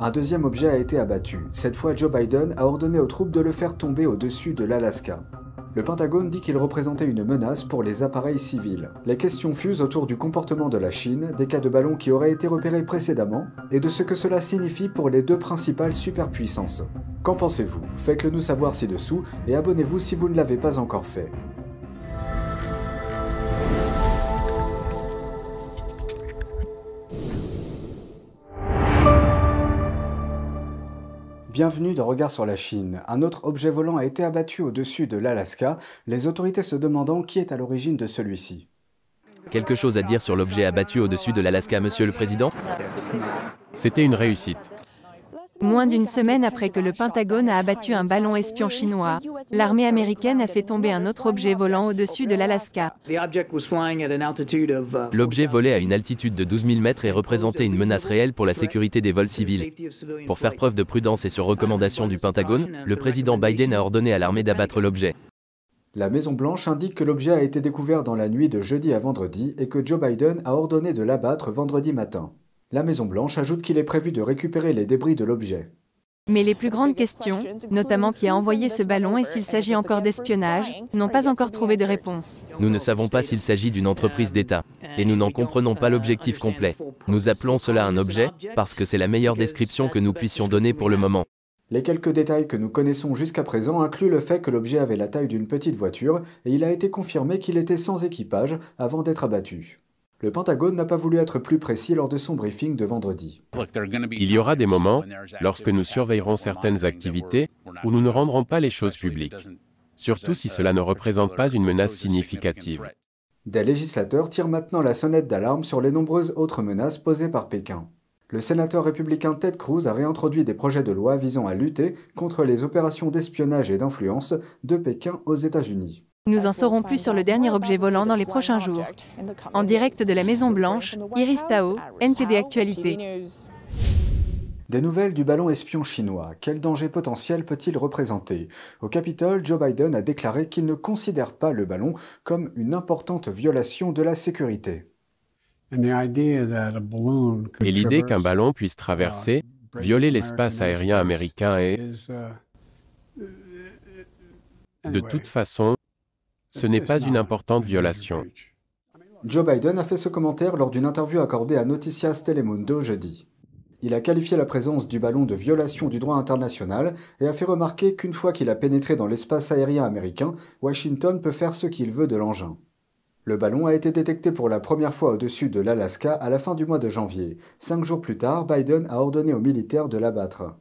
Un deuxième objet a été abattu. Cette fois, Joe Biden a ordonné aux troupes de le faire tomber au-dessus de l'Alaska. Le Pentagone dit qu'il représentait une menace pour les appareils civils. Les questions fusent autour du comportement de la Chine, des cas de ballons qui auraient été repérés précédemment, et de ce que cela signifie pour les deux principales superpuissances. Qu'en pensez-vous? Faites-le nous savoir ci-dessous, et abonnez-vous si vous ne l'avez pas encore fait. Bienvenue dans Regard sur la Chine. Un autre objet volant a été abattu au-dessus de l'Alaska, les autorités se demandant qui est à l'origine de celui-ci. Quelque chose à dire sur l'objet abattu au-dessus de l'Alaska, Monsieur le Président? C'était une réussite. Moins d'une semaine après que le Pentagone a abattu un ballon espion chinois, l'armée américaine a fait tomber un autre objet volant au-dessus de l'Alaska. L'objet volait à une altitude de 12 000 mètres et représentait une menace réelle pour la sécurité des vols civils. Pour faire preuve de prudence et sur recommandation du Pentagone, le président Biden a ordonné à l'armée d'abattre l'objet. La Maison-Blanche indique que l'objet a été découvert dans la nuit de jeudi à vendredi et que Joe Biden a ordonné de l'abattre vendredi matin. La Maison-Blanche ajoute qu'il est prévu de récupérer les débris de l'objet. Mais les plus grandes questions, notamment qui a envoyé ce ballon et s'il s'agit encore d'espionnage, n'ont pas encore trouvé de réponse. Nous ne savons pas s'il s'agit d'une entreprise d'État, et nous n'en comprenons pas l'objectif complet. Nous appelons cela un objet, parce que c'est la meilleure description que nous puissions donner pour le moment. Les quelques détails que nous connaissons jusqu'à présent incluent le fait que l'objet avait la taille d'une petite voiture, et il a été confirmé qu'il était sans équipage avant d'être abattu. Le Pentagone n'a pas voulu être plus précis lors de son briefing de vendredi. Il y aura des moments, lorsque nous surveillerons certaines activités, où nous ne rendrons pas les choses publiques, surtout si cela ne représente pas une menace significative. Des législateurs tirent maintenant la sonnette d'alarme sur les nombreuses autres menaces posées par Pékin. Le sénateur républicain Ted Cruz a réintroduit des projets de loi visant à lutter contre les opérations d'espionnage et d'influence de Pékin aux États-Unis. Nous en saurons plus sur le dernier objet volant dans les prochains jours. En direct de la Maison Blanche, Iris Tao, NTD Actualité. Des nouvelles du ballon espion chinois. Quel danger potentiel peut-il représenter? Au Capitole, Joe Biden a déclaré qu'il ne considère pas le ballon comme une importante violation de la sécurité. Et l'idée qu'un ballon puisse traverser, violer l'espace aérien américain est... De toute façon, ce n'est pas une importante violation. Joe Biden a fait ce commentaire lors d'une interview accordée à Noticias Telemundo jeudi. Il a qualifié la présence du ballon de violation du droit international et a fait remarquer qu'une fois qu'il a pénétré dans l'espace aérien américain, Washington peut faire ce qu'il veut de l'engin. Le ballon a été détecté pour la première fois au-dessus de l'Alaska à la fin du mois de janvier. Cinq jours plus tard, Biden a ordonné aux militaires de l'abattre.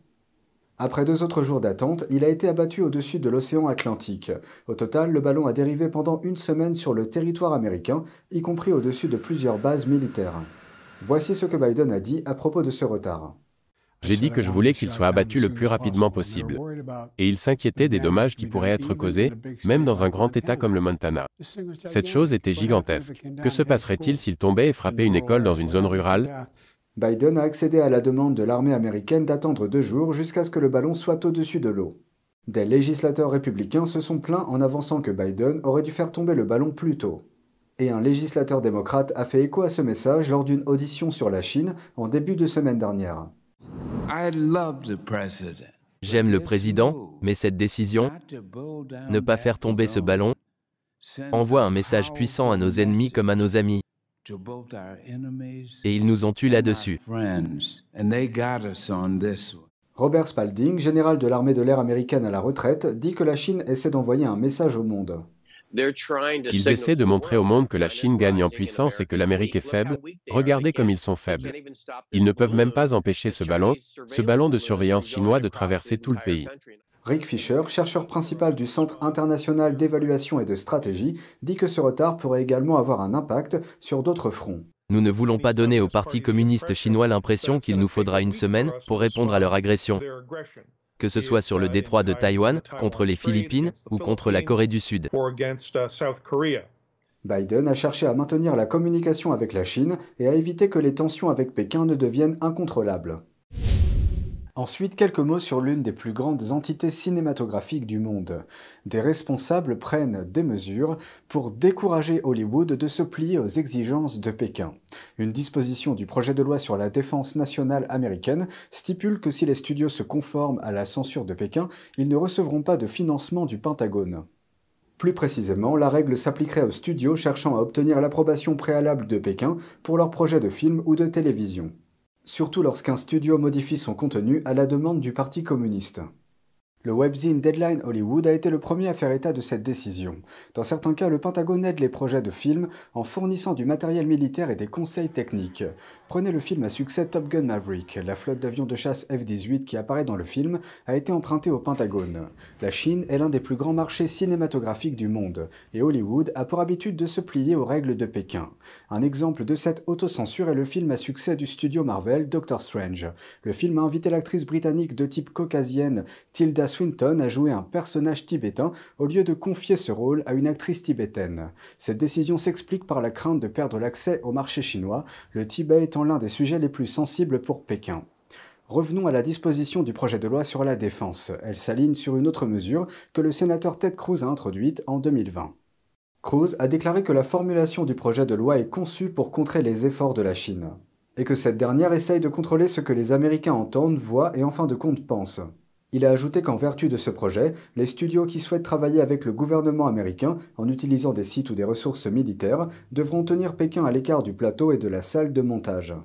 Après deux autres jours d'attente, il a été abattu au-dessus de l'océan Atlantique. Au total, le ballon a dérivé pendant une semaine sur le territoire américain, y compris au-dessus de plusieurs bases militaires. Voici ce que Biden a dit à propos de ce retard. J'ai dit que je voulais qu'il soit abattu le plus rapidement possible. Et il s'inquiétait des dommages qui pourraient être causés, même dans un grand État comme le Montana. Cette chose était gigantesque. Que se passerait-il s'il tombait et frappait une école dans une zone rurale? Biden a accédé à la demande de l'armée américaine d'attendre deux jours jusqu'à ce que le ballon soit au-dessus de l'eau. Des législateurs républicains se sont plaints en avançant que Biden aurait dû faire tomber le ballon plus tôt. Et un législateur démocrate a fait écho à ce message lors d'une audition sur la Chine en début de semaine dernière. J'aime le président, mais cette décision, ne pas faire tomber ce ballon, envoie un message puissant à nos ennemis comme à nos amis. Et ils nous ont tués là-dessus. Robert Spalding, général de l'armée de l'air américaine à la retraite, dit que la Chine essaie d'envoyer un message au monde. Ils essaient de montrer au monde que la Chine gagne en puissance et que l'Amérique est faible. Regardez comme ils sont faibles. Ils ne peuvent même pas empêcher ce ballon, ce ballon de surveillance chinois de traverser tout le pays. Rick Fisher, chercheur principal du Centre international d'évaluation et de stratégie, dit que ce retard pourrait également avoir un impact sur d'autres fronts. Nous ne voulons pas donner au Parti communiste chinois l'impression qu'il nous faudra une semaine pour répondre à leur agression. Que ce soit sur le détroit de Taïwan, contre les Philippines ou contre la Corée du Sud. Biden a cherché à maintenir la communication avec la Chine et à éviter que les tensions avec Pékin ne deviennent incontrôlables. Ensuite, quelques mots sur l'une des plus grandes entités cinématographiques du monde. Des responsables prennent des mesures pour décourager Hollywood de se plier aux exigences de Pékin. Une disposition du projet de loi sur la défense nationale américaine stipule que si les studios se conforment à la censure de Pékin, ils ne recevront pas de financement du Pentagone. Plus précisément, la règle s'appliquerait aux studios cherchant à obtenir l'approbation préalable de Pékin pour leurs projets de film ou de télévision surtout lorsqu'un studio modifie son contenu à la demande du Parti communiste. Le webzine Deadline Hollywood a été le premier à faire état de cette décision. Dans certains cas, le Pentagone aide les projets de films en fournissant du matériel militaire et des conseils techniques. Prenez le film à succès Top Gun Maverick. La flotte d'avions de chasse F-18 qui apparaît dans le film a été empruntée au Pentagone. La Chine est l'un des plus grands marchés cinématographiques du monde, et Hollywood a pour habitude de se plier aux règles de Pékin. Un exemple de cette autocensure est le film à succès du studio Marvel, Doctor Strange. Le film a invité l'actrice britannique de type caucasienne Tilda Swinton a joué un personnage tibétain au lieu de confier ce rôle à une actrice tibétaine. Cette décision s'explique par la crainte de perdre l'accès au marché chinois, le Tibet étant l'un des sujets les plus sensibles pour Pékin. Revenons à la disposition du projet de loi sur la défense. Elle s'aligne sur une autre mesure que le sénateur Ted Cruz a introduite en 2020. Cruz a déclaré que la formulation du projet de loi est conçue pour contrer les efforts de la Chine, et que cette dernière essaye de contrôler ce que les Américains entendent, voient et en fin de compte pensent. Il a ajouté qu'en vertu de ce projet, les studios qui souhaitent travailler avec le gouvernement américain en utilisant des sites ou des ressources militaires devront tenir Pékin à l'écart du plateau et de la salle de montage.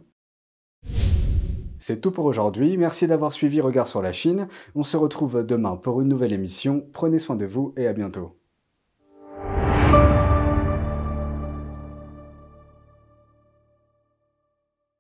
C'est tout pour aujourd'hui, merci d'avoir suivi Regard sur la Chine. On se retrouve demain pour une nouvelle émission. Prenez soin de vous et à bientôt.